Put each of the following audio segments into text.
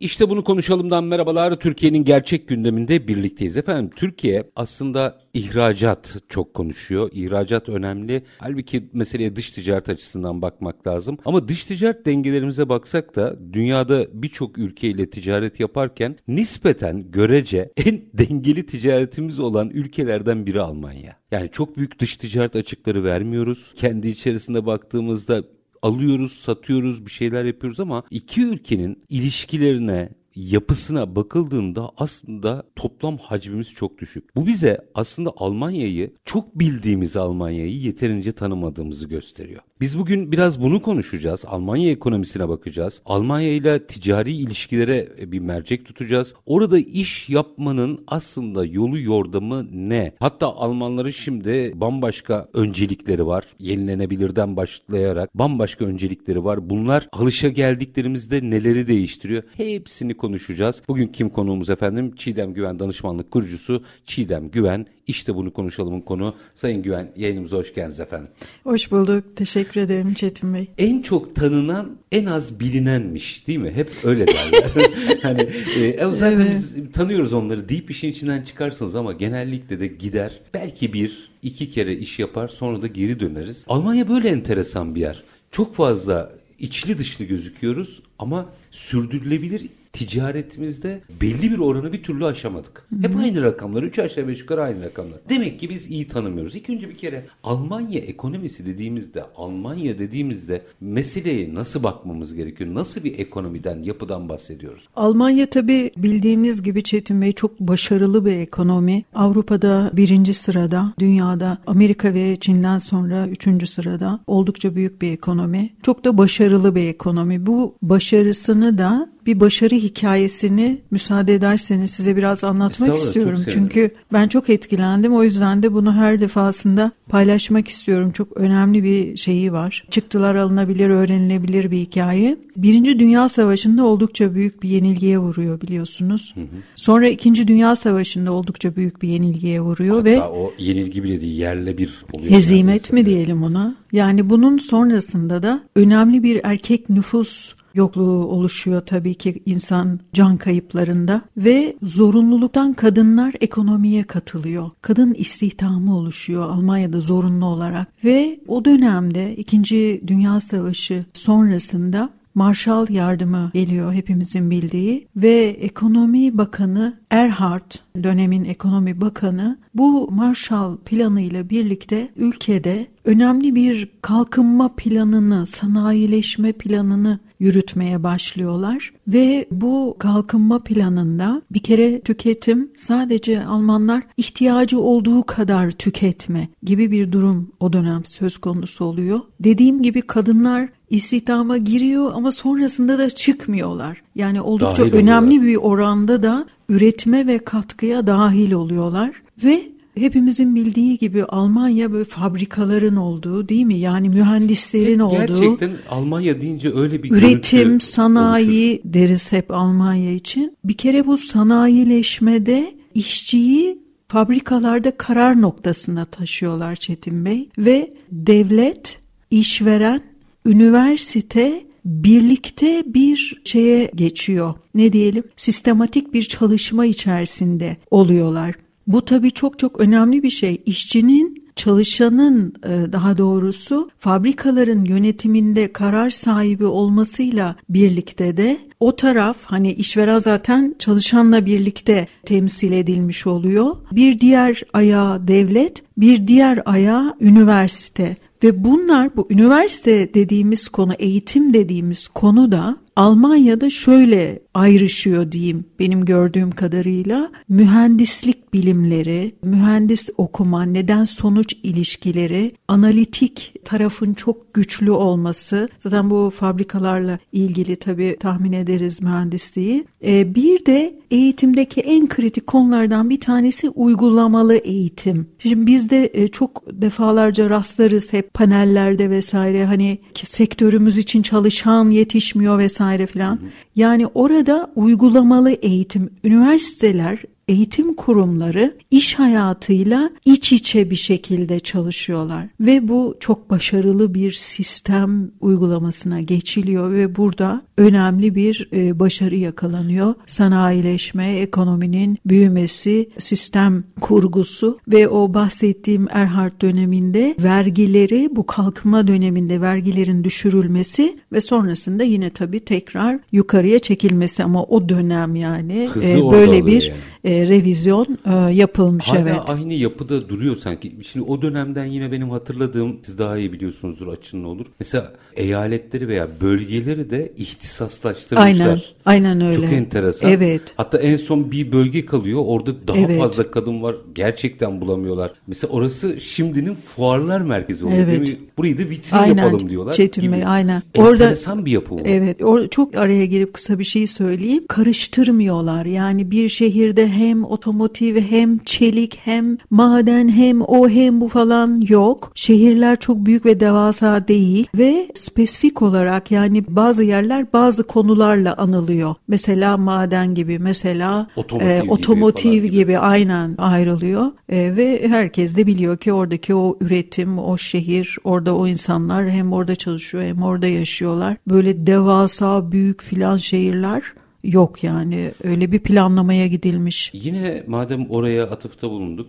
İşte bunu konuşalımdan merhabalar. Türkiye'nin gerçek gündeminde birlikteyiz. Efendim Türkiye aslında ihracat çok konuşuyor. İhracat önemli. Halbuki meseleye dış ticaret açısından bakmak lazım. Ama dış ticaret dengelerimize baksak da dünyada birçok ülkeyle ticaret yaparken nispeten görece en dengeli ticaretimiz olan ülkelerden biri Almanya. Yani çok büyük dış ticaret açıkları vermiyoruz. Kendi içerisinde baktığımızda alıyoruz, satıyoruz, bir şeyler yapıyoruz ama iki ülkenin ilişkilerine, yapısına bakıldığında aslında toplam hacmimiz çok düşük. Bu bize aslında Almanya'yı çok bildiğimiz Almanya'yı yeterince tanımadığımızı gösteriyor. Biz bugün biraz bunu konuşacağız. Almanya ekonomisine bakacağız. Almanya ile ticari ilişkilere bir mercek tutacağız. Orada iş yapmanın aslında yolu yordamı ne? Hatta Almanların şimdi bambaşka öncelikleri var. Yenilenebilirden başlayarak bambaşka öncelikleri var. Bunlar alışa geldiklerimizde neleri değiştiriyor? Hepsini konuşacağız. Bugün kim konuğumuz efendim? Çiğdem Güven danışmanlık kurucusu Çiğdem Güven. İşte bunu konuşalımın konu. Sayın Güven yayınımıza hoş geldiniz efendim. Hoş bulduk. Teşekkür ederim Çetin Bey. En çok tanınan en az bilinenmiş değil mi? Hep öyle derler. hani e, zaten evet. biz tanıyoruz onları deyip işin içinden çıkarsınız ama genellikle de gider. Belki bir iki kere iş yapar sonra da geri döneriz. Almanya böyle enteresan bir yer. Çok fazla içli dışlı gözüküyoruz ama sürdürülebilir ticaretimizde belli bir oranı bir türlü aşamadık. Hı-hı. Hep aynı rakamlar. Üç aşağı beş yukarı aynı rakamlar. Demek ki biz iyi tanımıyoruz. İlk önce bir kere Almanya ekonomisi dediğimizde, Almanya dediğimizde meseleye nasıl bakmamız gerekiyor? Nasıl bir ekonomiden, yapıdan bahsediyoruz? Almanya tabii bildiğimiz gibi Çetin Bey çok başarılı bir ekonomi. Avrupa'da birinci sırada, dünyada Amerika ve Çin'den sonra üçüncü sırada oldukça büyük bir ekonomi. Çok da başarılı bir ekonomi. Bu başarısını da bir başarı hikayesini müsaade ederseniz size biraz anlatmak istiyorum. Çünkü ben çok etkilendim. O yüzden de bunu her defasında paylaşmak istiyorum. Çok önemli bir şeyi var. Çıktılar alınabilir, öğrenilebilir bir hikaye. Birinci Dünya Savaşı'nda oldukça büyük bir yenilgiye vuruyor biliyorsunuz. Hı hı. Sonra İkinci Dünya Savaşı'nda oldukça büyük bir yenilgiye vuruyor Hatta ve o yenilgi bile değil yerle bir oluyor. Hezimet mi diyelim ona? Yani bunun sonrasında da önemli bir erkek nüfus yokluğu oluşuyor tabii ki insan can kayıplarında ve zorunluluktan kadınlar ekonomiye katılıyor. Kadın istihdamı oluşuyor Almanya'da zorunlu olarak ve o dönemde 2. Dünya Savaşı sonrasında Marshall yardımı geliyor hepimizin bildiği ve ekonomi bakanı Erhard dönemin ekonomi bakanı bu Marshall planıyla birlikte ülkede önemli bir kalkınma planını, sanayileşme planını yürütmeye başlıyorlar ve bu kalkınma planında bir kere tüketim sadece Almanlar ihtiyacı olduğu kadar tüketme gibi bir durum o dönem söz konusu oluyor. Dediğim gibi kadınlar istihdama giriyor ama sonrasında da çıkmıyorlar. Yani oldukça dahil önemli oluyorlar. bir oranda da üretime ve katkıya dahil oluyorlar ve hepimizin bildiği gibi Almanya böyle fabrikaların olduğu değil mi? Yani mühendislerin hep olduğu. Gerçekten Almanya deyince öyle bir üretim, sanayi oluşur. deriz hep Almanya için. Bir kere bu sanayileşmede işçiyi fabrikalarda karar noktasına taşıyorlar Çetin Bey ve devlet, işveren, üniversite birlikte bir şeye geçiyor. Ne diyelim? Sistematik bir çalışma içerisinde oluyorlar. Bu tabii çok çok önemli bir şey. İşçinin çalışanın e, daha doğrusu fabrikaların yönetiminde karar sahibi olmasıyla birlikte de o taraf hani işveren zaten çalışanla birlikte temsil edilmiş oluyor. Bir diğer ayağı devlet, bir diğer ayağı üniversite. Ve bunlar bu üniversite dediğimiz konu, eğitim dediğimiz konu da Almanya'da şöyle ayrışıyor diyeyim benim gördüğüm kadarıyla. Mühendislik bilimleri, mühendis okuma, neden sonuç ilişkileri, analitik tarafın çok güçlü olması. Zaten bu fabrikalarla ilgili tabii tahmin ederiz mühendisliği. Ee, bir de eğitimdeki en kritik konulardan bir tanesi uygulamalı eğitim. Şimdi biz de e, çok defalarca rastlarız hep panellerde vesaire hani sektörümüz için çalışan yetişmiyor vesaire filan. Yani orada uygulamalı eğitim, üniversiteler eğitim kurumları iş hayatıyla iç içe bir şekilde çalışıyorlar ve bu çok başarılı bir sistem uygulamasına geçiliyor ve burada önemli bir e, başarı yakalanıyor. Sanayileşme, ekonominin büyümesi, sistem kurgusu ve o bahsettiğim Erhard döneminde vergileri bu kalkınma döneminde vergilerin düşürülmesi ve sonrasında yine tabii tekrar yukarıya çekilmesi ama o dönem yani e, böyle bir yani e, revizyon e, yapılmış Hala evet. aynı yapıda duruyor sanki. Şimdi o dönemden yine benim hatırladığım siz daha iyi biliyorsunuzdur açın olur. Mesela eyaletleri veya bölgeleri de ihtisaslaştırmışlar. Aynen, aynen öyle. Çok enteresan. Evet. Hatta en son bir bölge kalıyor. Orada daha evet. fazla kadın var. Gerçekten bulamıyorlar. Mesela orası şimdinin fuarlar merkezi oluyor evet. değil mi? Burayı da vitrin aynen. yapalım diyorlar. Çetin Bey aynen. Enteresan Orada, bir yapı bu. Evet. Or çok araya girip kısa bir şey söyleyeyim. Karıştırmıyorlar. Yani bir şehirde hem otomotiv hem çelik hem maden hem o hem bu falan yok. Şehirler çok büyük ve devasa değil ve spesifik olarak yani bazı yerler bazı konularla anılıyor. Mesela maden gibi mesela otomotiv, e, otomotiv gibi, gibi aynen ayrılıyor e, ve herkes de biliyor ki oradaki o üretim, o şehir, orada o insanlar hem orada çalışıyor hem orada yaşıyorlar. Böyle devasa büyük filan şehirler yok yani öyle bir planlamaya gidilmiş. Yine madem oraya atıfta bulunduk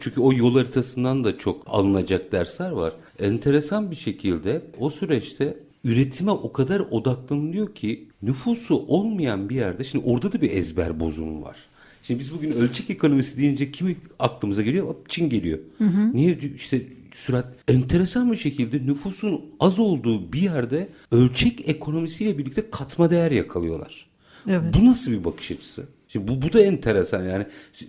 çünkü o yol haritasından da çok alınacak dersler var. Enteresan bir şekilde o süreçte üretime o kadar odaklanılıyor ki nüfusu olmayan bir yerde şimdi orada da bir ezber bozumu var. Şimdi biz bugün ölçek ekonomisi deyince kimi aklımıza geliyor? Çin geliyor. Hı hı. Niye işte sürat enteresan bir şekilde nüfusun az olduğu bir yerde ölçek ekonomisiyle birlikte katma değer yakalıyorlar. Evet. Bu nasıl bir bakış açısı? Şimdi bu, bu da enteresan yani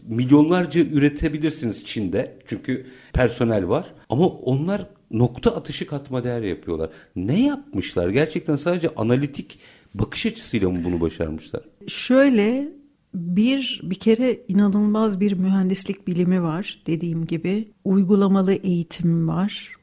milyonlarca üretebilirsiniz Çin'de çünkü personel var ama onlar nokta atışı katma değer yapıyorlar. Ne yapmışlar? Gerçekten sadece analitik bakış açısıyla mı bunu başarmışlar? Şöyle bir bir kere inanılmaz bir mühendislik bilimi var dediğim gibi. Uygulamalı eğitim var.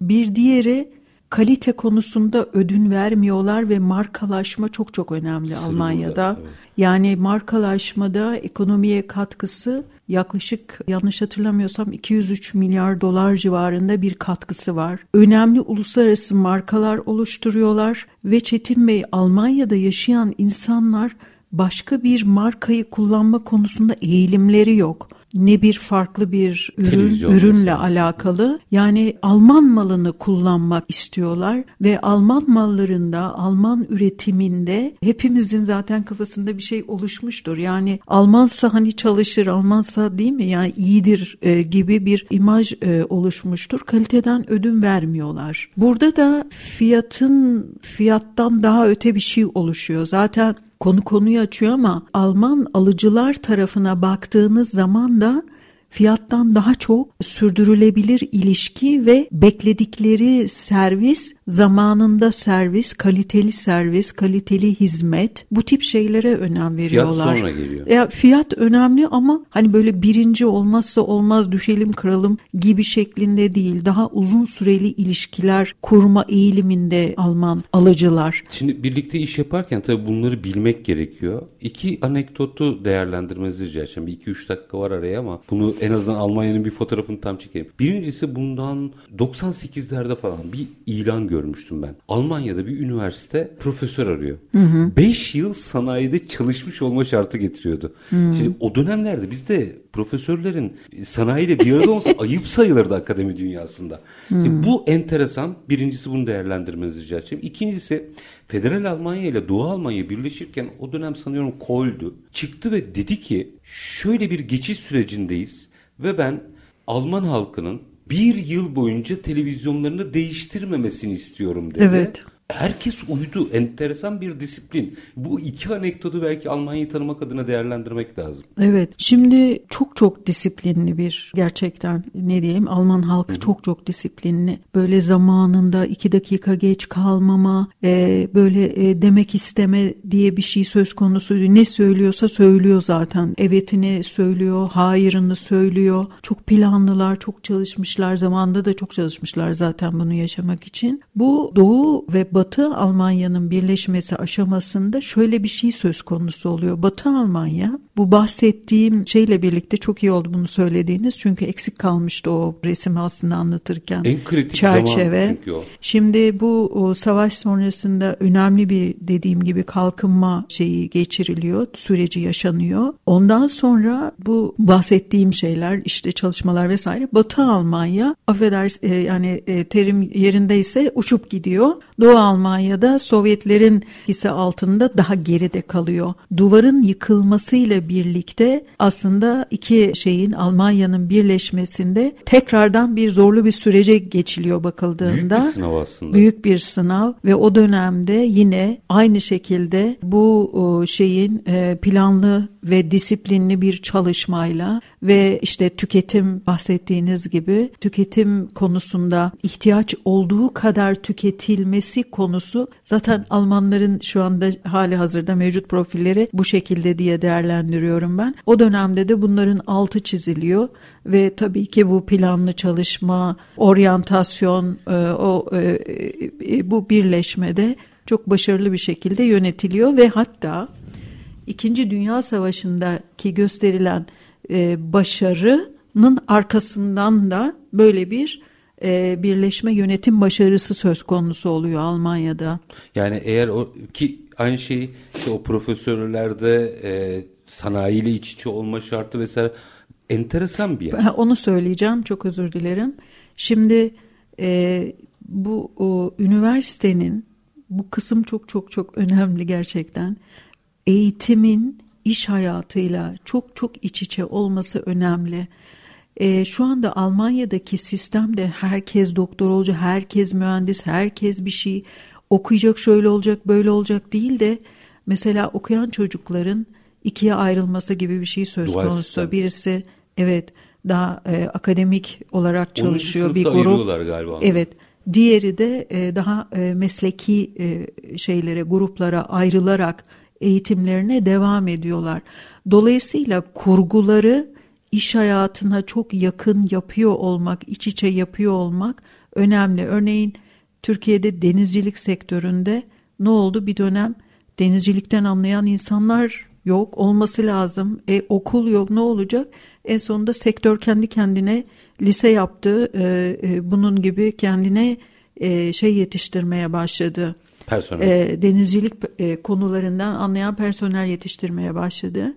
Bir diğeri kalite konusunda ödün vermiyorlar ve markalaşma çok çok önemli Sırrı Almanya'da. evet. Yani markalaşmada ekonomiye katkısı yaklaşık yanlış hatırlamıyorsam 203 milyar dolar civarında bir katkısı var. Önemli uluslararası markalar oluşturuyorlar ve Çetin Bey Almanya'da yaşayan insanlar başka bir markayı kullanma konusunda eğilimleri yok ne bir farklı bir ürün ürünle mesela. alakalı. Yani Alman malını kullanmak istiyorlar ve Alman mallarında, Alman üretiminde hepimizin zaten kafasında bir şey oluşmuştur. Yani Almansa hani çalışır, Almansa değil mi? Yani iyidir e, gibi bir imaj e, oluşmuştur. Kaliteden ödün vermiyorlar. Burada da fiyatın fiyattan daha öte bir şey oluşuyor. Zaten konu konuyu açıyor ama Alman alıcılar tarafına baktığınız zaman da fiyattan daha çok sürdürülebilir ilişki ve bekledikleri servis, zamanında servis, kaliteli servis, kaliteli hizmet bu tip şeylere önem veriyorlar. Fiyat sonra geliyor. Ya fiyat önemli ama hani böyle birinci olmazsa olmaz düşelim kıralım gibi şeklinde değil. Daha uzun süreli ilişkiler kurma eğiliminde Alman alıcılar. Şimdi birlikte iş yaparken tabii bunları bilmek gerekiyor. İki anekdotu değerlendirmenizi rica edeceğim. Bir iki üç dakika var araya ama bunu en azından Almanya'nın bir fotoğrafını tam çekeyim. Birincisi bundan 98'lerde falan bir ilan görmüştüm ben. Almanya'da bir üniversite profesör arıyor. 5 yıl sanayide çalışmış olma şartı getiriyordu. Hı hı. Şimdi o dönemlerde bizde profesörlerin sanayiyle bir arada olması ayıp sayılırdı akademi dünyasında. Şimdi bu enteresan. Birincisi bunu değerlendirmenizi rica edeceğim. İkincisi Federal Almanya ile Doğu Almanya birleşirken o dönem sanıyorum Kohl'du. Çıktı ve dedi ki şöyle bir geçiş sürecindeyiz. Ve ben Alman halkının bir yıl boyunca televizyonlarını değiştirmemesini istiyorum dedi. Evet. Herkes uydu. Enteresan bir disiplin. Bu iki anekdotu belki Almanya'yı tanımak adına değerlendirmek lazım. Evet. Şimdi çok çok disiplinli bir gerçekten ne diyeyim Alman halkı Hı-hı. çok çok disiplinli. Böyle zamanında iki dakika geç kalmama, e, böyle e, demek isteme diye bir şey söz konusu. Ne söylüyorsa söylüyor zaten. Evetini söylüyor, hayırını söylüyor. Çok planlılar, çok çalışmışlar. Zamanında da çok çalışmışlar zaten bunu yaşamak için. Bu Doğu ve Batı Almanya'nın birleşmesi aşamasında şöyle bir şey söz konusu oluyor. Batı Almanya bu bahsettiğim şeyle birlikte çok iyi oldu bunu söylediğiniz çünkü eksik kalmıştı o resmi aslında anlatırken. En kritik çerçeve. zaman çünkü o. Şimdi bu o, savaş sonrasında önemli bir dediğim gibi kalkınma şeyi geçiriliyor, süreci yaşanıyor. Ondan sonra bu bahsettiğim şeyler işte çalışmalar vesaire Batı Almanya affedersin e, yani e, terim yerindeyse uçup gidiyor. Doğu Almanya'da Sovyetlerin hisse altında daha geride kalıyor. Duvarın yıkılmasıyla birlikte aslında iki şeyin Almanya'nın birleşmesinde tekrardan bir zorlu bir sürece geçiliyor bakıldığında. Büyük bir sınav aslında. Büyük bir sınav ve o dönemde yine aynı şekilde bu şeyin e, planlı ve disiplinli bir çalışmayla ve işte tüketim bahsettiğiniz gibi tüketim konusunda ihtiyaç olduğu kadar tüketilmesi konusu zaten Almanların şu anda hali hazırda mevcut profilleri bu şekilde diye değerlendiriyorum ben. O dönemde de bunların altı çiziliyor ve tabii ki bu planlı çalışma, oryantasyon, e, o e, e, bu birleşmede çok başarılı bir şekilde yönetiliyor ve hatta İkinci Dünya Savaşı'ndaki gösterilen e, başarının arkasından da böyle bir e, birleşme yönetim başarısı söz konusu oluyor Almanya'da. Yani eğer o ki aynı şey işte o profesörlerde e, sanayiyle iç içe olma şartı vesaire enteresan bir yer. Onu söyleyeceğim çok özür dilerim. Şimdi e, bu o, üniversitenin bu kısım çok çok çok önemli gerçekten. Eğitimin iş hayatıyla çok çok iç içe olması önemli. E, şu anda Almanya'daki sistemde herkes doktor olacak, herkes mühendis, herkes bir şey okuyacak, şöyle olacak, böyle olacak değil de mesela okuyan çocukların ikiye ayrılması gibi bir şey söz Dual konusu. Sistem. Birisi evet daha e, akademik olarak çalışıyor bir grup. Galiba evet. Diğeri de e, daha e, mesleki e, şeylere, gruplara ayrılarak eğitimlerine devam ediyorlar. Dolayısıyla kurguları iş hayatına çok yakın yapıyor olmak, iç içe yapıyor olmak önemli. Örneğin Türkiye'de denizcilik sektöründe ne oldu bir dönem denizcilikten anlayan insanlar yok olması lazım. E, okul yok ne olacak? En sonunda sektör kendi kendine lise yaptı. E, e, bunun gibi kendine e, şey yetiştirmeye başladı personel. E, denizcilik e, konularından anlayan personel yetiştirmeye başladı.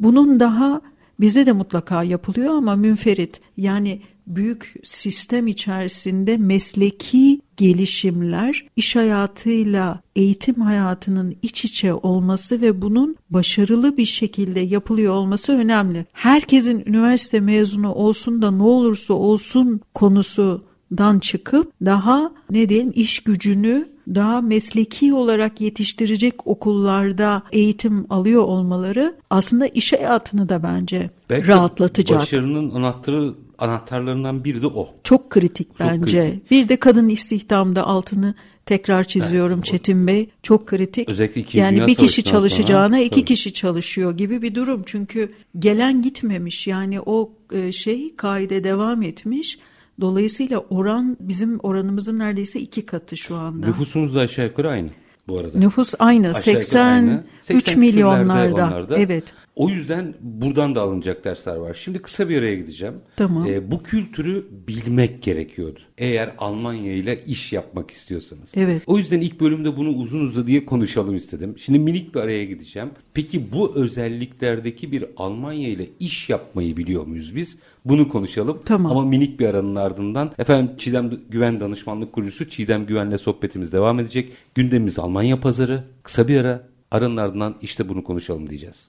Bunun daha bizde de mutlaka yapılıyor ama münferit yani büyük sistem içerisinde mesleki gelişimler iş hayatıyla eğitim hayatının iç içe olması ve bunun başarılı bir şekilde yapılıyor olması önemli. Herkesin üniversite mezunu olsun da ne olursa olsun konusundan çıkıp daha ne diyeyim iş gücünü daha mesleki olarak yetiştirecek okullarda eğitim alıyor olmaları aslında iş hayatını da bence Belki rahatlatacak. Başarının anahtarı anahtarlarından biri de o. Çok kritik Çok bence. Kritik. Bir de kadın istihdamda altını tekrar çiziyorum evet, Çetin Bey. Çok kritik. Özellikle iki yani bir kişi çalışacağına sonra, iki tabii. kişi çalışıyor gibi bir durum. Çünkü gelen gitmemiş. Yani o e, şey kaide devam etmiş. Dolayısıyla oran bizim oranımızın neredeyse iki katı şu anda. Nüfusumuz da aşağı yukarı aynı bu arada. Nüfus aynı. Aşağı 80, 3 milyonlarda. Evet. O yüzden buradan da alınacak dersler var. Şimdi kısa bir araya gideceğim. Tamam. Ee, bu kültürü bilmek gerekiyordu. Eğer Almanya ile iş yapmak istiyorsanız. Evet. O yüzden ilk bölümde bunu uzun diye konuşalım istedim. Şimdi minik bir araya gideceğim. Peki bu özelliklerdeki bir Almanya ile iş yapmayı biliyor muyuz biz? Bunu konuşalım. Tamam. Ama minik bir aranın ardından efendim Çiğdem Güven Danışmanlık Kurucusu Çiğdem Güven'le sohbetimiz devam edecek. Gündemimiz Almanya pazarı. Kısa bir ara. Aranın ardından işte bunu konuşalım diyeceğiz.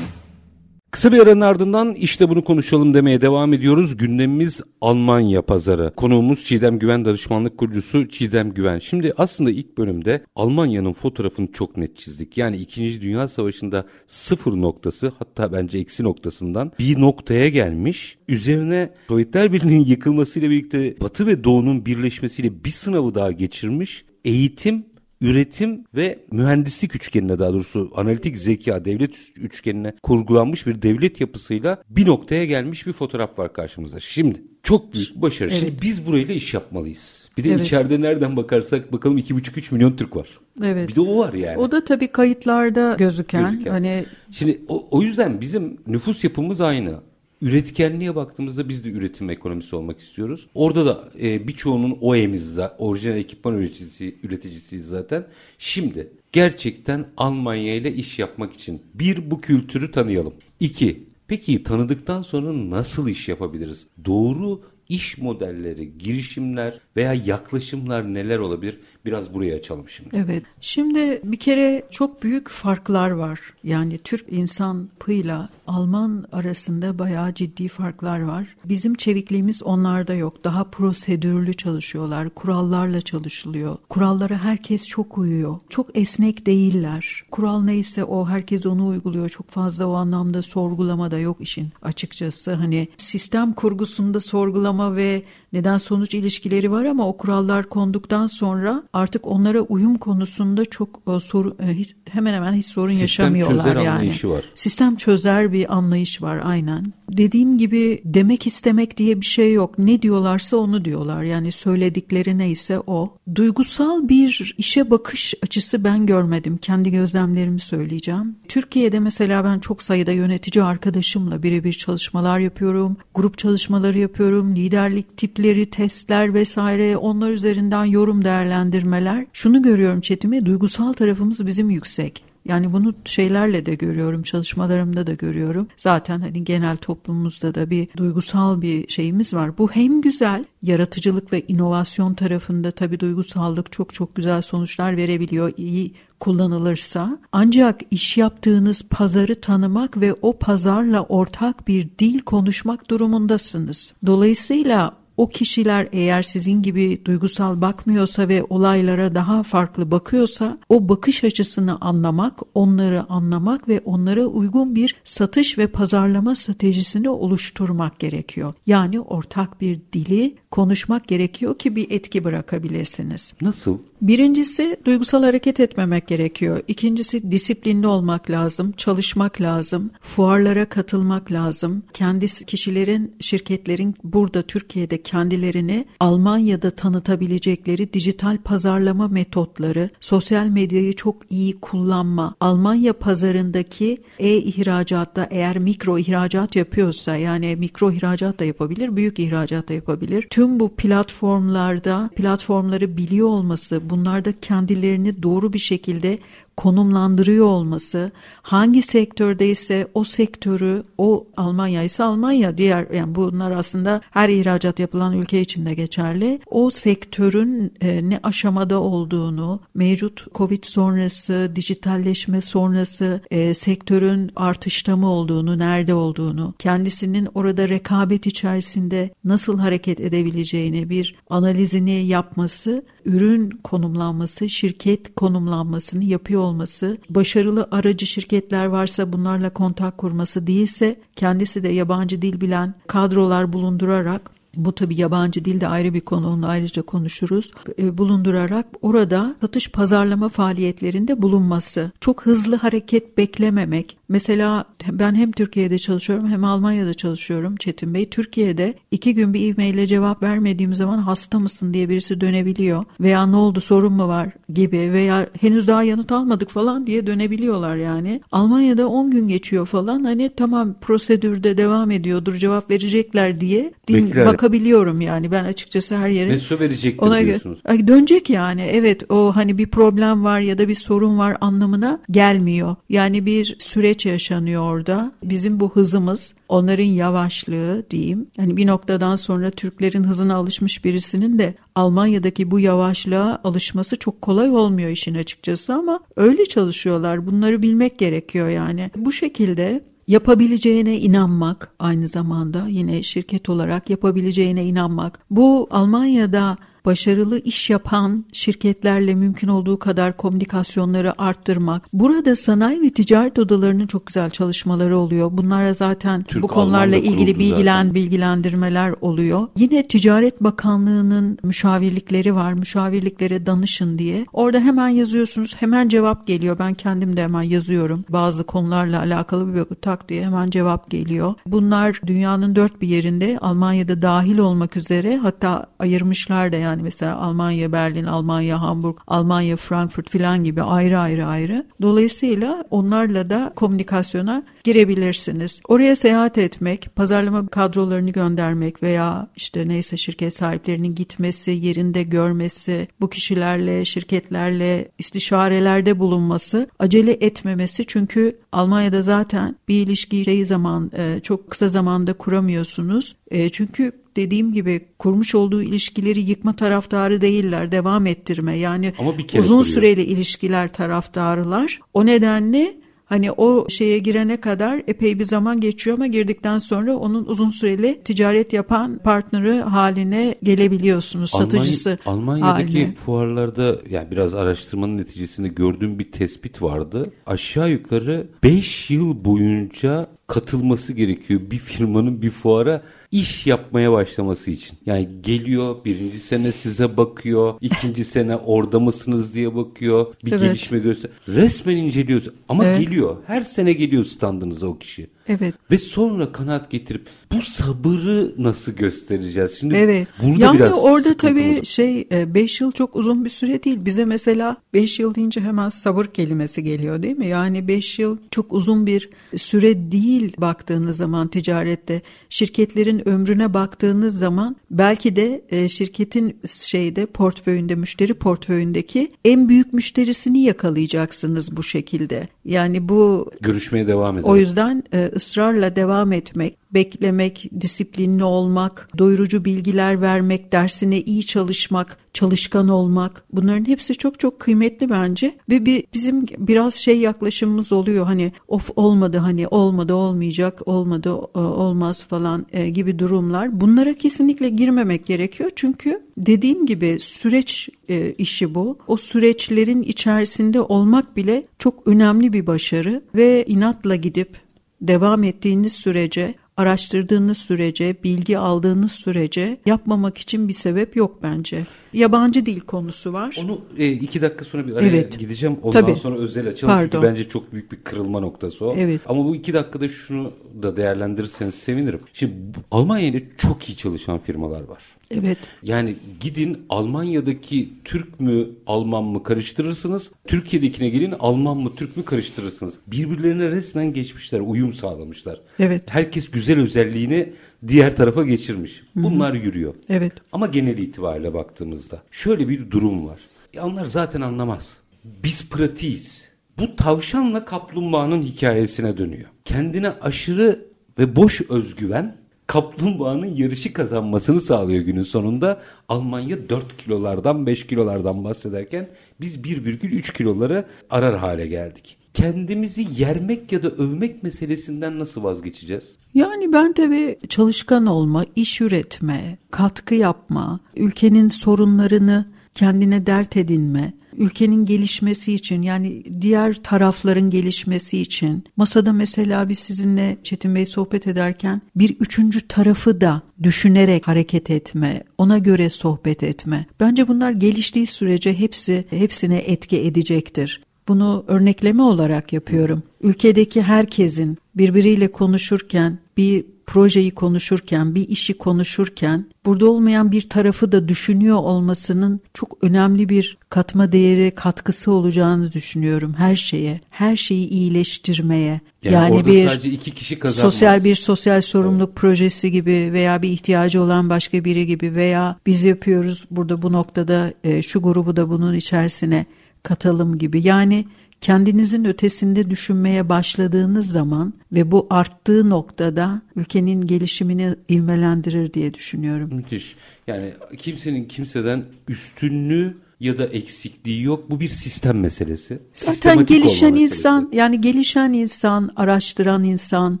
Kısa bir aranın ardından işte bunu konuşalım demeye devam ediyoruz. Gündemimiz Almanya pazarı. Konuğumuz Çiğdem Güven danışmanlık kurucusu Çiğdem Güven. Şimdi aslında ilk bölümde Almanya'nın fotoğrafını çok net çizdik. Yani 2. Dünya Savaşı'nda sıfır noktası hatta bence eksi noktasından bir noktaya gelmiş. Üzerine Sovyetler Birliği'nin yıkılmasıyla birlikte Batı ve Doğu'nun birleşmesiyle bir sınavı daha geçirmiş. Eğitim üretim ve mühendislik üçgenine daha doğrusu analitik zeka devlet üçgenine kurgulanmış bir devlet yapısıyla bir noktaya gelmiş bir fotoğraf var karşımızda. Şimdi çok büyük başarı. Evet. Şimdi biz burayla iş yapmalıyız. Bir de evet. içeride nereden bakarsak bakalım 2,5-3 milyon Türk var. Evet. Bir de o var yani. O da tabii kayıtlarda gözüken. gözüken. Hani Şimdi o, o yüzden bizim nüfus yapımız aynı. Üretkenliğe baktığımızda biz de üretim ekonomisi olmak istiyoruz. Orada da e, birçoğunun OEM'iz orijinal ekipman üreticisi, üreticisiyiz zaten. Şimdi gerçekten Almanya ile iş yapmak için bir bu kültürü tanıyalım. İki peki tanıdıktan sonra nasıl iş yapabiliriz? Doğru iş modelleri, girişimler veya yaklaşımlar neler olabilir? Biraz buraya açalım şimdi. Evet. Şimdi bir kere çok büyük farklar var. Yani Türk insan pıyla Alman arasında bayağı ciddi farklar var. Bizim çevikliğimiz onlarda yok. Daha prosedürlü çalışıyorlar. Kurallarla çalışılıyor. Kurallara herkes çok uyuyor. Çok esnek değiller. Kural neyse o herkes onu uyguluyor. Çok fazla o anlamda sorgulama da yok işin açıkçası. Hani sistem kurgusunda sorgulama ve neden sonuç ilişkileri var ama o kurallar konduktan sonra artık onlara uyum konusunda çok e, soru e, hiç, hemen hemen hiç sorun Sistem yaşamıyorlar çözer yani. Anlayışı var. Sistem çözer bir anlayış var aynen. Dediğim gibi demek istemek diye bir şey yok. Ne diyorlarsa onu diyorlar. Yani söyledikleri neyse o. Duygusal bir işe bakış açısı ben görmedim. Kendi gözlemlerimi söyleyeceğim. Türkiye'de mesela ben çok sayıda yönetici arkadaşımla birebir çalışmalar yapıyorum. Grup çalışmaları yapıyorum. Liderlik tipleri, testler vesaire onlar üzerinden yorum değerlendirmeler. Şunu görüyorum Çetin'e duygusal tarafımız bizim yüksek. Yani bunu şeylerle de görüyorum, çalışmalarımda da görüyorum. Zaten hani genel toplumumuzda da bir duygusal bir şeyimiz var. Bu hem güzel, yaratıcılık ve inovasyon tarafında tabii duygusallık çok çok güzel sonuçlar verebiliyor. iyi kullanılırsa ancak iş yaptığınız pazarı tanımak ve o pazarla ortak bir dil konuşmak durumundasınız. Dolayısıyla o kişiler eğer sizin gibi duygusal bakmıyorsa ve olaylara daha farklı bakıyorsa o bakış açısını anlamak, onları anlamak ve onlara uygun bir satış ve pazarlama stratejisini oluşturmak gerekiyor. Yani ortak bir dili konuşmak gerekiyor ki bir etki bırakabilirsiniz. Nasıl? Birincisi duygusal hareket etmemek gerekiyor. İkincisi disiplinli olmak lazım, çalışmak lazım, fuarlara katılmak lazım. Kendi kişilerin, şirketlerin burada Türkiye'de kendilerini Almanya'da tanıtabilecekleri dijital pazarlama metotları, sosyal medyayı çok iyi kullanma, Almanya pazarındaki e-ihracatta eğer mikro ihracat yapıyorsa yani mikro ihracat da yapabilir, büyük ihracat da yapabilir. Tüm bu platformlarda platformları biliyor olması, bunlarda kendilerini doğru bir şekilde konumlandırıyor olması, hangi sektördeyse o sektörü, o Almanya ise Almanya, diğer yani bunlar aslında her ihracat yapılan ülke için de geçerli. O sektörün e, ne aşamada olduğunu, mevcut Covid sonrası, dijitalleşme sonrası e, sektörün artışta mı olduğunu, nerede olduğunu, kendisinin orada rekabet içerisinde nasıl hareket edebileceğini bir analizini yapması, ürün konumlanması, şirket konumlanmasını yapıyor olması, başarılı aracı şirketler varsa bunlarla kontak kurması değilse kendisi de yabancı dil bilen kadrolar bulundurarak bu tabi yabancı dilde ayrı bir konu onu ayrıca konuşuruz. E, bulundurarak orada satış pazarlama faaliyetlerinde bulunması. Çok hızlı hareket beklememek. Mesela ben hem Türkiye'de çalışıyorum hem Almanya'da çalışıyorum Çetin Bey. Türkiye'de iki gün bir e-maile cevap vermediğim zaman hasta mısın diye birisi dönebiliyor. Veya ne oldu sorun mu var gibi veya henüz daha yanıt almadık falan diye dönebiliyorlar yani. Almanya'da 10 gün geçiyor falan hani tamam prosedürde devam ediyordur cevap verecekler diye din, bakabiliyorum yani ben açıkçası her yere. Mesut verecektir ona diyorsunuz. Göre, dönecek yani evet o hani bir problem var ya da bir sorun var anlamına gelmiyor. Yani bir süreç süreç yaşanıyor orada. Bizim bu hızımız, onların yavaşlığı diyeyim. Yani bir noktadan sonra Türklerin hızına alışmış birisinin de Almanya'daki bu yavaşlığa alışması çok kolay olmuyor işin açıkçası ama öyle çalışıyorlar. Bunları bilmek gerekiyor yani. Bu şekilde yapabileceğine inanmak aynı zamanda yine şirket olarak yapabileceğine inanmak. Bu Almanya'da başarılı iş yapan şirketlerle mümkün olduğu kadar komünikasyonları arttırmak. Burada sanayi ve ticaret odalarının çok güzel çalışmaları oluyor. Bunlara zaten Türk bu konularla Alman'da ilgili bilgilen zaten. bilgilendirmeler oluyor. Yine Ticaret Bakanlığı'nın müşavirlikleri var. Müşavirliklere danışın diye. Orada hemen yazıyorsunuz. Hemen cevap geliyor. Ben kendim de hemen yazıyorum. Bazı konularla alakalı bir tak diye hemen cevap geliyor. Bunlar dünyanın dört bir yerinde Almanya'da dahil olmak üzere hatta ayırmışlar da yani mesela Almanya Berlin, Almanya Hamburg, Almanya Frankfurt filan gibi ayrı ayrı ayrı. Dolayısıyla onlarla da komünikasyona girebilirsiniz. Oraya seyahat etmek, pazarlama kadrolarını göndermek veya işte neyse şirket sahiplerinin gitmesi, yerinde görmesi, bu kişilerle, şirketlerle istişarelerde bulunması, acele etmemesi çünkü Almanya'da zaten bir ilişkiyi şey zaman e, çok kısa zamanda kuramıyorsunuz. E, çünkü dediğim gibi kurmuş olduğu ilişkileri yıkma taraftarı değiller, devam ettirme. Yani Ama bir uzun kuruyor. süreli ilişkiler taraftarılar. O nedenle Hani o şeye girene kadar epey bir zaman geçiyor ama girdikten sonra onun uzun süreli ticaret yapan partneri haline gelebiliyorsunuz. Satıcısı Almanya, Almanya'daki haline. fuarlarda yani biraz araştırmanın neticesinde gördüğüm bir tespit vardı. Aşağı yukarı 5 yıl boyunca katılması gerekiyor bir firmanın bir fuara iş yapmaya başlaması için. Yani geliyor birinci sene size bakıyor, ikinci sene orada mısınız diye bakıyor, bir Evet. gelişme göster. Resmen inceliyoruz ama Evet. geliyor. Her sene geliyor standınıza o kişi. Evet. Ve sonra kanaat getirip bu sabırı nasıl göstereceğiz? Şimdi Evet. burada yani biraz orada tabii var. şey 5 yıl çok uzun bir süre değil. Bize mesela 5 yıl deyince hemen sabır kelimesi geliyor değil mi? Yani 5 yıl çok uzun bir süre değil baktığınız zaman ticarette. Şirketlerin ömrüne baktığınız zaman belki de e, şirketin şeyde portföyünde müşteri portföyündeki en büyük müşterisini yakalayacaksınız bu şekilde. Yani bu görüşmeye devam edelim. o yüzden e, ısrarla devam etmek, beklemek, disiplinli olmak, doyurucu bilgiler vermek, dersine iyi çalışmak, çalışkan olmak bunların hepsi çok çok kıymetli bence. Ve bir bizim biraz şey yaklaşımımız oluyor hani of olmadı hani olmadı olmayacak olmadı olmaz falan e, gibi durumlar. Bunlara kesinlikle girmemek gerekiyor. Çünkü dediğim gibi süreç e, işi bu. O süreçlerin içerisinde olmak bile çok önemli bir başarı. Ve inatla gidip devam ettiğiniz sürece, araştırdığınız sürece, bilgi aldığınız sürece yapmamak için bir sebep yok bence. Yabancı dil konusu var. Onu e, iki dakika sonra bir araya Evet. gideceğim. Ondan Tabii. sonra özel açalım. Çünkü Pardon. bence çok büyük bir kırılma noktası o. Evet. Ama bu iki dakikada şunu da değerlendirirseniz sevinirim. Şimdi Almanya'da çok iyi çalışan firmalar var. Evet. Yani gidin Almanya'daki Türk mü Alman mı karıştırırsınız. Türkiye'dekine gelin Alman mı Türk mü karıştırırsınız. Birbirlerine resmen geçmişler, uyum sağlamışlar. Evet. Herkes güzel özelliğini diğer tarafa geçirmiş. Bunlar yürüyor. Evet. Ama genel itibariyle baktığımızda şöyle bir durum var. Ya onlar zaten anlamaz. Biz pratiğiz. Bu tavşanla kaplumbağanın hikayesine dönüyor. Kendine aşırı ve boş özgüven kaplumbağanın yarışı kazanmasını sağlıyor günün sonunda. Almanya 4 kilolardan 5 kilolardan bahsederken biz 1,3 kiloları arar hale geldik. Kendimizi yermek ya da övmek meselesinden nasıl vazgeçeceğiz? Yani ben tabii çalışkan olma, iş üretme, katkı yapma, ülkenin sorunlarını kendine dert edinme, ülkenin gelişmesi için yani diğer tarafların gelişmesi için masada mesela biz sizinle Çetin Bey sohbet ederken bir üçüncü tarafı da düşünerek hareket etme, ona göre sohbet etme. Bence bunlar geliştiği sürece hepsi hepsine etki edecektir. Bunu örnekleme olarak yapıyorum. Ülkedeki herkesin birbiriyle konuşurken, bir projeyi konuşurken, bir işi konuşurken burada olmayan bir tarafı da düşünüyor olmasının çok önemli bir katma değeri, katkısı olacağını düşünüyorum her şeye. Her şeyi iyileştirmeye. Yani, Yani, bir sadece iki kişi kazanmaz. sosyal bir sosyal sorumluluk projesi gibi veya bir ihtiyacı olan başka biri gibi veya biz yapıyoruz burada bu noktada e, şu grubu da bunun içerisine katalım gibi. Yani kendinizin ötesinde düşünmeye başladığınız zaman ve bu arttığı noktada ülkenin gelişimini ivmelendirir diye düşünüyorum. Müthiş. Yani kimsenin kimseden üstünlüğü ya da eksikliği yok. Bu bir sistem meselesi. Zaten gelişen olma meselesi. insan yani gelişen insan, araştıran insan,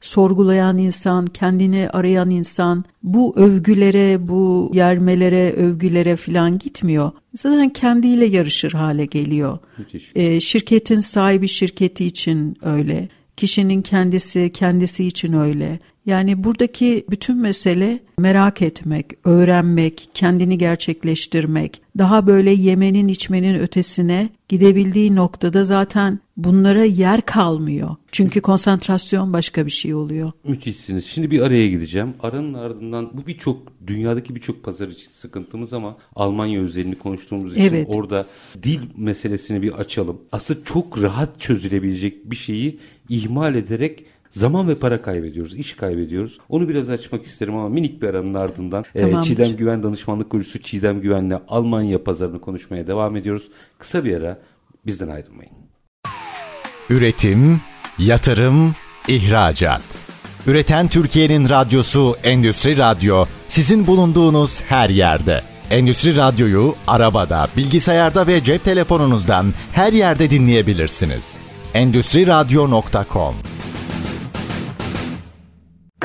sorgulayan insan, kendini arayan insan bu övgülere, bu yermelere, övgülere falan gitmiyor. Zaten kendiyle yarışır hale geliyor. Müthiş. Ee, şirketin sahibi şirketi için öyle. Kişinin kendisi kendisi için öyle. Yani buradaki bütün mesele merak etmek, öğrenmek, kendini gerçekleştirmek, daha böyle yemenin içmenin ötesine gidebildiği noktada zaten bunlara yer kalmıyor. Çünkü konsantrasyon başka bir şey oluyor. Müthişsiniz. Şimdi bir araya gideceğim. Aranın ardından bu birçok dünyadaki birçok pazar için sıkıntımız ama Almanya özelini konuştuğumuz için Evet. orada dil meselesini bir açalım. Aslında çok rahat çözülebilecek bir şeyi ihmal ederek zaman ve para kaybediyoruz, iş kaybediyoruz. Onu biraz açmak isterim ama minik bir aranın ardından e. Çiğdem Güven Danışmanlık Kurucusu Çiğdem Güven'le Almanya pazarını konuşmaya devam ediyoruz. Kısa bir ara bizden ayrılmayın. Üretim, yatırım, ihracat. Üreten Türkiye'nin radyosu Endüstri Radyo sizin bulunduğunuz her yerde. Endüstri Radyo'yu arabada, bilgisayarda ve cep telefonunuzdan her yerde dinleyebilirsiniz. Endüstri Radyo.com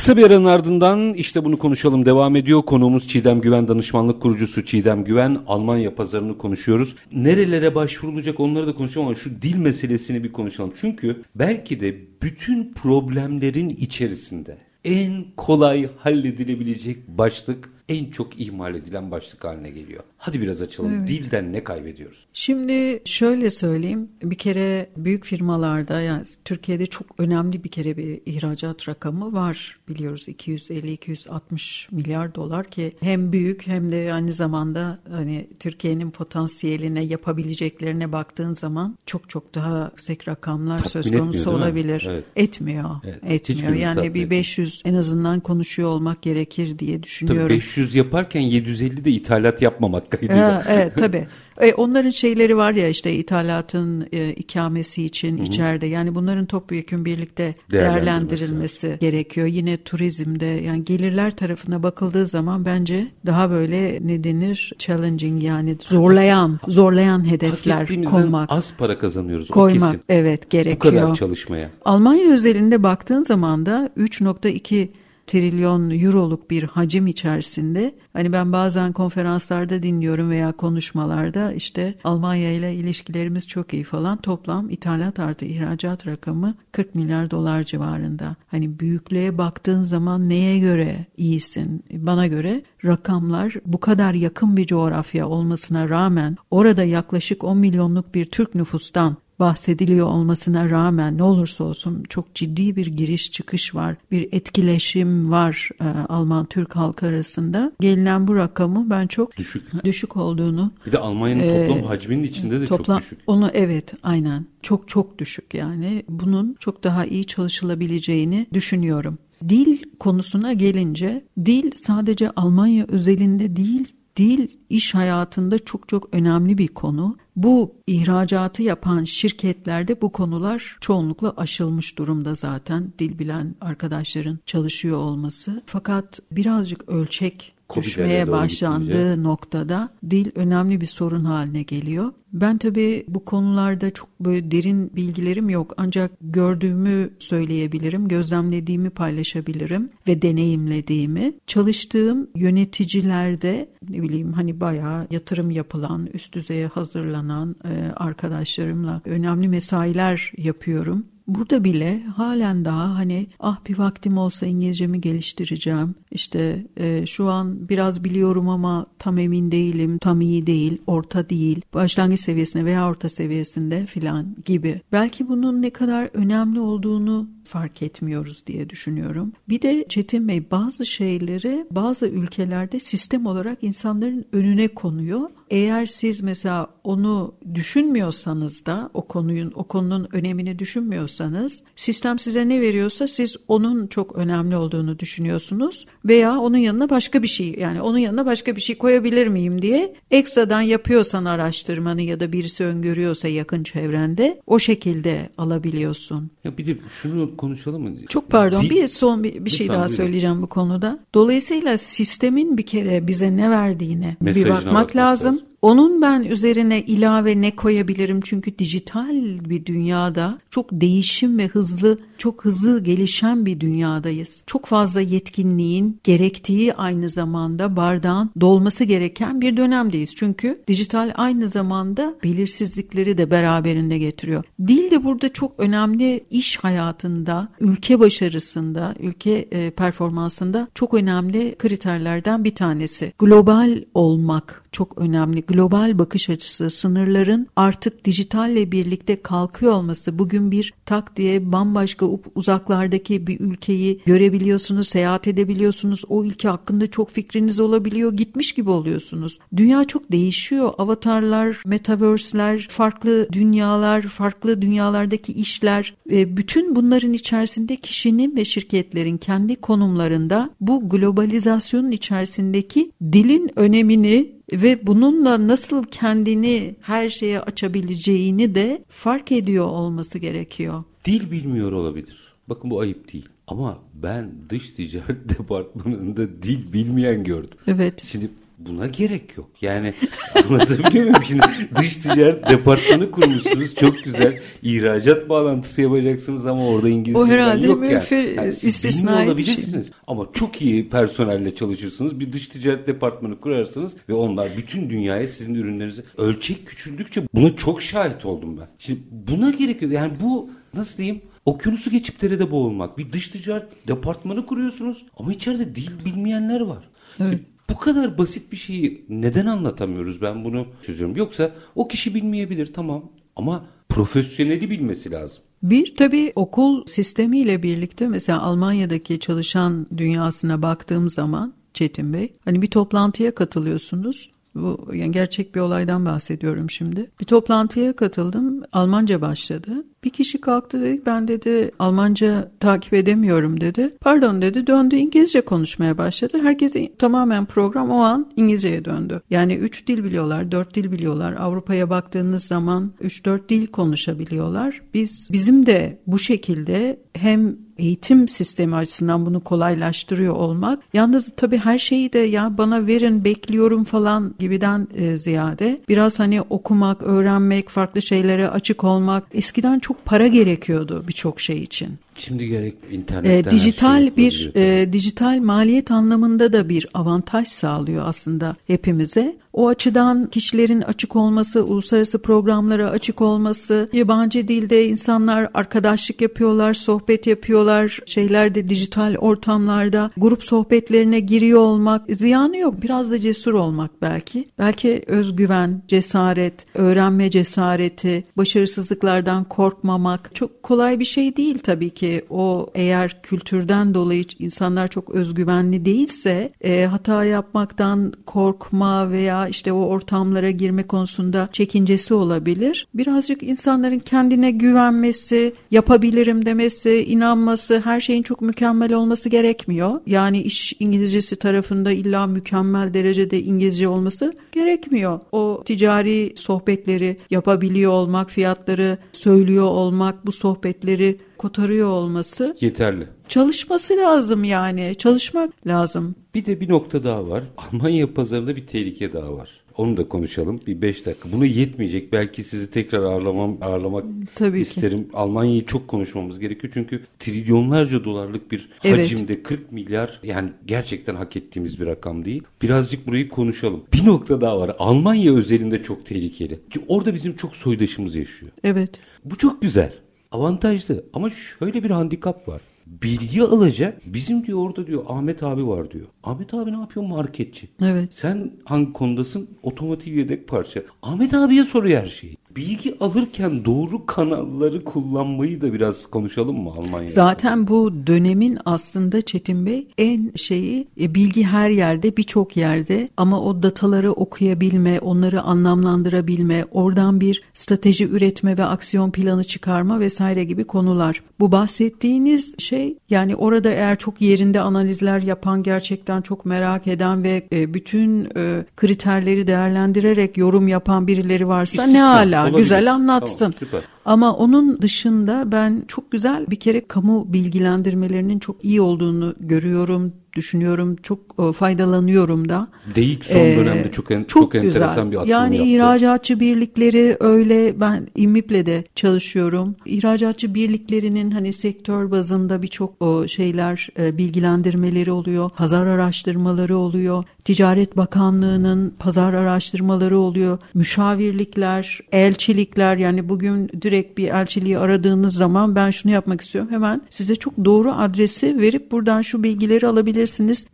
Kısa bir aranın ardından işte bunu konuşalım devam ediyor. Konuğumuz Çiğdem Güven danışmanlık kurucusu Çiğdem Güven. Almanya pazarını konuşuyoruz. Nerelere başvurulacak onları da konuşalım ama şu dil meselesini bir konuşalım. Çünkü belki de bütün problemlerin içerisinde en kolay halledilebilecek başlık en çok ihmal edilen başlık haline geliyor. Hadi biraz açalım. Dilden ne kaybediyoruz? Şimdi şöyle söyleyeyim bir kere büyük firmalarda yani Türkiye'de çok önemli bir kere bir ihracat rakamı var biliyoruz 250-260 milyar dolar ki hem büyük hem de aynı zamanda hani Türkiye'nin potansiyeline yapabileceklerine baktığın zaman çok çok daha yüksek rakamlar Tatmin söz etmiyor, konusu olabilir. Evet. Etmiyor. Evet, Etmiyor. hiçbirimiz Yani bir etmiyor. 500 en azından konuşuyor olmak gerekir diye Tabii düşünüyorum. 500 yaparken 750 de ithalat yapmamak kaydıyla. Ha, evet tabii. E, onların şeyleri var ya işte ithalatın e, ikamesi için içeride yani bunların topyekun birlikte Değerlendirilmesi. gerekiyor. Yine turizmde yani gelirler tarafına bakıldığı zaman bence daha böyle ne denir challenging yani zorlayan zorlayan hedefler koymak. az para kazanıyoruz. o Koymak kesin. evet Bu gerekiyor. kadar çalışmaya. Almanya özelinde baktığın zaman da 3.2 trilyon euroluk bir hacim içerisinde hani ben bazen konferanslarda dinliyorum veya konuşmalarda işte Almanya ile ilişkilerimiz çok iyi falan toplam ithalat artı ihracat rakamı 40 milyar dolar civarında. Hani büyüklüğe baktığın zaman neye göre iyisin? Bana göre rakamlar bu kadar yakın bir coğrafya olmasına rağmen orada yaklaşık 10 milyonluk bir Türk nüfustan bahsediliyor olmasına rağmen ne olursa olsun çok ciddi bir giriş çıkış var. Bir etkileşim var e, Alman-Türk halkı arasında. Gelinen bu rakamı ben çok Düşük. düşük olduğunu Bir de Almanya'nın toplam hacminin içinde de toplam çok düşük. onu evet aynen çok çok düşük yani bunun çok daha iyi çalışılabileceğini düşünüyorum. Dil konusuna gelince dil sadece Almanya özelinde değil dil iş hayatında çok çok önemli bir konu. Bu ihracatı yapan şirketlerde bu konular çoğunlukla aşılmış durumda zaten dil bilen arkadaşların çalışıyor olması. Fakat birazcık ölçek düşmeye başlandığı gidince. noktada dil önemli bir sorun haline geliyor. Ben tabii bu konularda çok böyle derin bilgilerim yok ancak gördüğümü söyleyebilirim, gözlemlediğimi paylaşabilirim ve deneyimlediğimi. Çalıştığım yöneticilerde ne bileyim hani bayağı yatırım yapılan, üst düzeye hazırlanan e, arkadaşlarımla önemli mesailer yapıyorum. Burada bile halen daha hani ah bir vaktim olsa İngilizcemi geliştireceğim. İşte e, şu an biraz biliyorum ama tam emin değilim, tam iyi değil, orta değil, başlangıç seviyesinde veya orta seviyesinde filan gibi. Belki bunun ne kadar önemli olduğunu fark etmiyoruz diye düşünüyorum. Bir de Çetin Bey bazı şeyleri bazı ülkelerde sistem olarak insanların önüne konuyor. Eğer siz mesela onu düşünmüyorsanız da o konuyun o konunun önemini düşünmüyorsanız sistem size ne veriyorsa siz onun çok önemli olduğunu düşünüyorsunuz veya onun yanına başka bir şey yani onun yanına başka bir şey koyabilir miyim diye ekstradan yapıyorsan araştırmanı ya da birisi öngörüyorsa yakın çevrende o şekilde alabiliyorsun. Ya bir de şunu konuşalım mı? Çok pardon Dil... bir son bir, bir şey daha buyurun. söyleyeceğim bu konuda. Dolayısıyla sistemin bir kere bize ne verdiğine Mesajına bir bakmak lazım. Onun ben üzerine ilave ne koyabilirim? Çünkü dijital bir dünyada çok değişim ve hızlı, çok hızlı gelişen bir dünyadayız. Çok fazla yetkinliğin gerektiği aynı zamanda bardağın dolması gereken bir dönemdeyiz. Çünkü dijital aynı zamanda belirsizlikleri de beraberinde getiriyor. Dil de burada çok önemli iş hayatında, ülke başarısında, ülke e, performansında çok önemli kriterlerden bir tanesi. Global olmak çok önemli global bakış açısı, sınırların artık dijitalle birlikte kalkıyor olması, bugün bir tak diye bambaşka uzaklardaki bir ülkeyi görebiliyorsunuz, seyahat edebiliyorsunuz. O ülke hakkında çok fikriniz olabiliyor, gitmiş gibi oluyorsunuz. Dünya çok değişiyor. Avatarlar, metaverse'ler, farklı dünyalar, farklı dünyalardaki işler, bütün bunların içerisinde kişinin ve şirketlerin kendi konumlarında bu globalizasyonun içerisindeki dilin önemini ve bununla nasıl kendini her şeye açabileceğini de fark ediyor olması gerekiyor. Dil bilmiyor olabilir. Bakın bu ayıp değil. Ama ben dış ticaret departmanında dil bilmeyen gördüm. Evet. Şimdi buna gerek yok. Yani anlatabiliyor muyum? Şimdi dış ticaret departmanı kurmuşsunuz. Çok güzel. ihracat bağlantısı yapacaksınız ama orada İngilizce yok yani. O herhalde yani istisnai olabilirsiniz. Şey. Ama çok iyi personelle çalışırsınız. Bir dış ticaret departmanı kurarsınız ve onlar bütün dünyaya sizin ürünlerinizi ölçek küçüldükçe buna çok şahit oldum ben. Şimdi buna gerek yok. Yani bu nasıl diyeyim? Okyanusu geçip derede boğulmak. Bir dış ticaret departmanı kuruyorsunuz ama içeride dil bilmeyenler var. Evet. Bu kadar basit bir şeyi neden anlatamıyoruz ben bunu çözüyorum. Yoksa o kişi bilmeyebilir tamam ama profesyoneli bilmesi lazım. Bir tabii okul sistemiyle birlikte mesela Almanya'daki çalışan dünyasına baktığım zaman Çetin Bey hani bir toplantıya katılıyorsunuz bu yani gerçek bir olaydan bahsediyorum şimdi. Bir toplantıya katıldım. Almanca başladı. Bir kişi kalktı dedi ben dedi Almanca takip edemiyorum dedi. Pardon dedi döndü İngilizce konuşmaya başladı. Herkes tamamen program o an İngilizceye döndü. Yani üç dil biliyorlar, dört dil biliyorlar. Avrupa'ya baktığınız zaman üç dört dil konuşabiliyorlar. Biz bizim de bu şekilde hem eğitim sistemi açısından bunu kolaylaştırıyor olmak. Yalnız tabii her şeyi de ya bana verin bekliyorum falan gibiden e, ziyade biraz hani okumak, öğrenmek, farklı şeylere açık olmak eskiden çok para gerekiyordu birçok şey için. Şimdi gerek internetten e, dijital şey bir e, dijital maliyet anlamında da bir avantaj sağlıyor aslında hepimize. O açıdan kişilerin açık olması, uluslararası programlara açık olması, yabancı dilde insanlar arkadaşlık yapıyorlar, sohbet yapıyorlar, şeylerde dijital ortamlarda grup sohbetlerine giriyor olmak ziyanı yok. Biraz da cesur olmak belki. Belki özgüven, cesaret, öğrenme cesareti, başarısızlıklardan korkmamak çok kolay bir şey değil tabii ki. O eğer kültürden dolayı insanlar çok özgüvenli değilse e, hata yapmaktan korkma veya işte o ortamlara girme konusunda çekincesi olabilir. Birazcık insanların kendine güvenmesi, yapabilirim demesi, inanması, her şeyin çok mükemmel olması gerekmiyor. Yani iş İngilizcesi tarafında illa mükemmel derecede İngilizce olması gerekmiyor. O ticari sohbetleri yapabiliyor olmak, fiyatları söylüyor olmak, bu sohbetleri kotarıyor olması yeterli. Çalışması lazım yani. Çalışmak lazım. Bir de bir nokta daha var. Almanya pazarında bir tehlike daha var. Onu da konuşalım bir beş dakika. Bunu yetmeyecek. Belki sizi tekrar ağırlamam, ağırlamak Tabii isterim. Ki. Almanya'yı çok konuşmamız gerekiyor. Çünkü trilyonlarca dolarlık bir evet. hacimde 40 milyar yani gerçekten hak ettiğimiz bir rakam değil. Birazcık burayı konuşalım. Bir nokta daha var. Almanya özelinde çok tehlikeli. Çünkü orada bizim çok soydaşımız yaşıyor. Evet. Bu çok güzel. Avantajlı ama şöyle bir handikap var bilgi alacak. Bizim diyor orada diyor Ahmet abi var diyor. Ahmet abi ne yapıyor? Marketçi. Evet. Sen hangi konudasın? Otomotiv yedek parça. Ahmet abiye soruyor her şeyi. Bilgi alırken doğru kanalları kullanmayı da biraz konuşalım mı Almanya? Zaten bu dönemin aslında Çetin Bey en şeyi e, bilgi her yerde birçok yerde ama o dataları okuyabilme, onları anlamlandırabilme, oradan bir strateji üretme ve aksiyon planı çıkarma vesaire gibi konular. Bu bahsettiğiniz şey yani orada eğer çok yerinde analizler yapan gerçekten çok merak eden ve e, bütün e, kriterleri değerlendirerek yorum yapan birileri varsa İstisna, ne ala olabilir. güzel anlatsın. Tamam, süper. Ama onun dışında ben çok güzel bir kere kamu bilgilendirmelerinin çok iyi olduğunu görüyorum, düşünüyorum, çok e, faydalanıyorum da. Deyik son Ee, dönemde çok en, çok, enteresan bir atılım yani yaptı. ihracatçı birlikleri öyle ben İMİP'le de çalışıyorum. İhracatçı birliklerinin hani sektör bazında birçok şeyler e, bilgilendirmeleri oluyor. Pazar araştırmaları oluyor. Ticaret Bakanlığı'nın pazar araştırmaları oluyor. Müşavirlikler, elçilikler yani bugün direkt bir elçiliği aradığınız zaman ben şunu yapmak istiyorum. Hemen size çok doğru adresi verip buradan şu bilgileri alabilirsiniz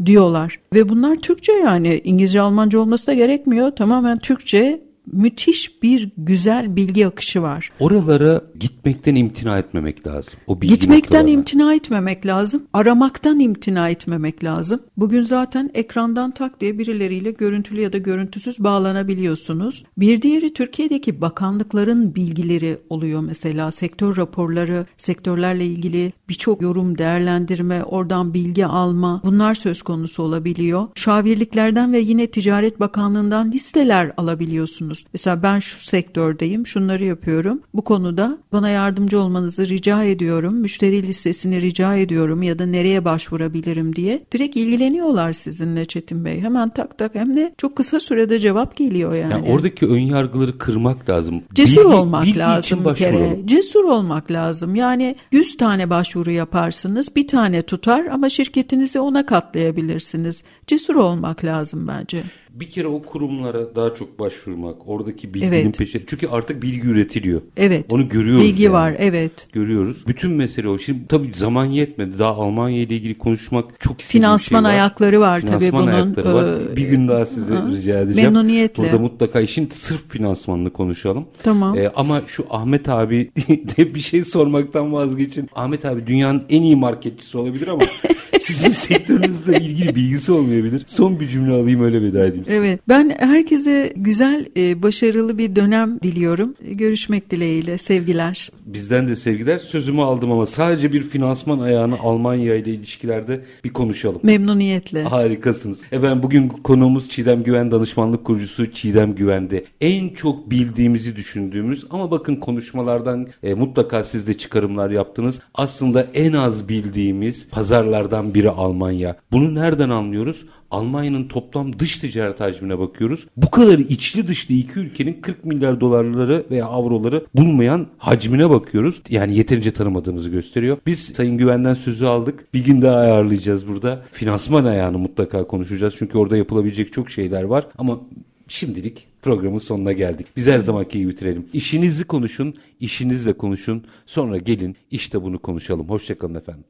diyorlar. Ve bunlar Türkçe yani İngilizce Almanca olması da gerekmiyor. Tamamen Türkçe müthiş bir güzel bilgi akışı var. Oralara gitmekten imtina etmemek lazım. O bilgi Gitmekten noktalarına. imtina etmemek lazım. Aramaktan imtina etmemek lazım. Bugün zaten ekrandan tak diye birileriyle görüntülü ya da görüntüsüz bağlanabiliyorsunuz. Bir diğeri Türkiye'deki bakanlıkların bilgileri oluyor mesela. Sektör raporları, sektörlerle ilgili birçok yorum, değerlendirme, oradan bilgi alma bunlar söz konusu olabiliyor. Şavirliklerden ve yine Ticaret Bakanlığı'ndan listeler alabiliyorsunuz. Mesela ben şu sektördeyim, şunları yapıyorum. Bu konuda bana yardımcı olmanızı rica ediyorum. Müşteri listesini rica ediyorum ya da nereye başvurabilirim diye. Direkt ilgileniyorlar sizinle Çetin Bey. Hemen tak tak hem de çok kısa sürede cevap geliyor yani. Yani oradaki ön yargıları kırmak lazım. Cesur Bilgi- olmak bilgi lazım bir kere. Cesur olmak lazım. Yani 100 tane başvuru yaparsınız, bir tane tutar ama şirketinizi ona katlayabilirsiniz. Cesur olmak lazım bence. Bir kere o kurumlara daha çok başvurmak, oradaki bilginin Evet. peşine. Çünkü artık bilgi üretiliyor. Evet. Onu görüyoruz. Bilgi yani. var, evet. Görüyoruz. Bütün mesele o. Şimdi tabii zaman yetmedi. Daha Almanya ile ilgili konuşmak çok istediğim Finansman şey var. ayakları var tabii Finansman bunun. ayakları var. Ee, Bir gün daha size ha, rica edeceğim. memnuniyetle. Burada mutlaka işin sırf finansmanını konuşalım. Tamam. Ee, ama şu Ahmet abi de bir şey sormaktan vazgeçin. Ahmet abi dünyanın en iyi marketçisi olabilir ama sizin sektörünüzle ilgili bilgisi olmayabilir. Son bir cümle alayım öyle veda edeyim size. Evet. Ben herkese güzel, e, başarılı bir dönem diliyorum. Görüşmek dileğiyle. Sevgiler. Bizden de sevgiler. Sözümü aldım ama sadece bir finansman ayağını Almanya ile ilişkilerde bir konuşalım. Memnuniyetle. Harikasınız. Efendim bugün konuğumuz Çiğdem Güven danışmanlık kurucusu Çiğdem Güven'de. En çok bildiğimizi düşündüğümüz ama bakın konuşmalardan e, mutlaka siz de çıkarımlar yaptınız. Aslında en az bildiğimiz pazarlardan biri Almanya. Bunu nereden anlıyoruz? Almanya'nın toplam dış ticaret hacmine bakıyoruz. Bu kadar içli dışlı iki ülkenin 40 milyar dolarları veya avroları bulmayan hacmine bakıyoruz. Yani yeterince tanımadığımızı gösteriyor. Biz Sayın Güven'den sözü aldık. Bir gün daha ayarlayacağız burada. Finansman ayağını mutlaka konuşacağız. Çünkü orada yapılabilecek çok şeyler var. Ama Şimdilik programın sonuna geldik. Biz her zamanki gibi bitirelim. İşinizi konuşun, işinizle konuşun. Sonra gelin işte bunu konuşalım. Hoşçakalın efendim.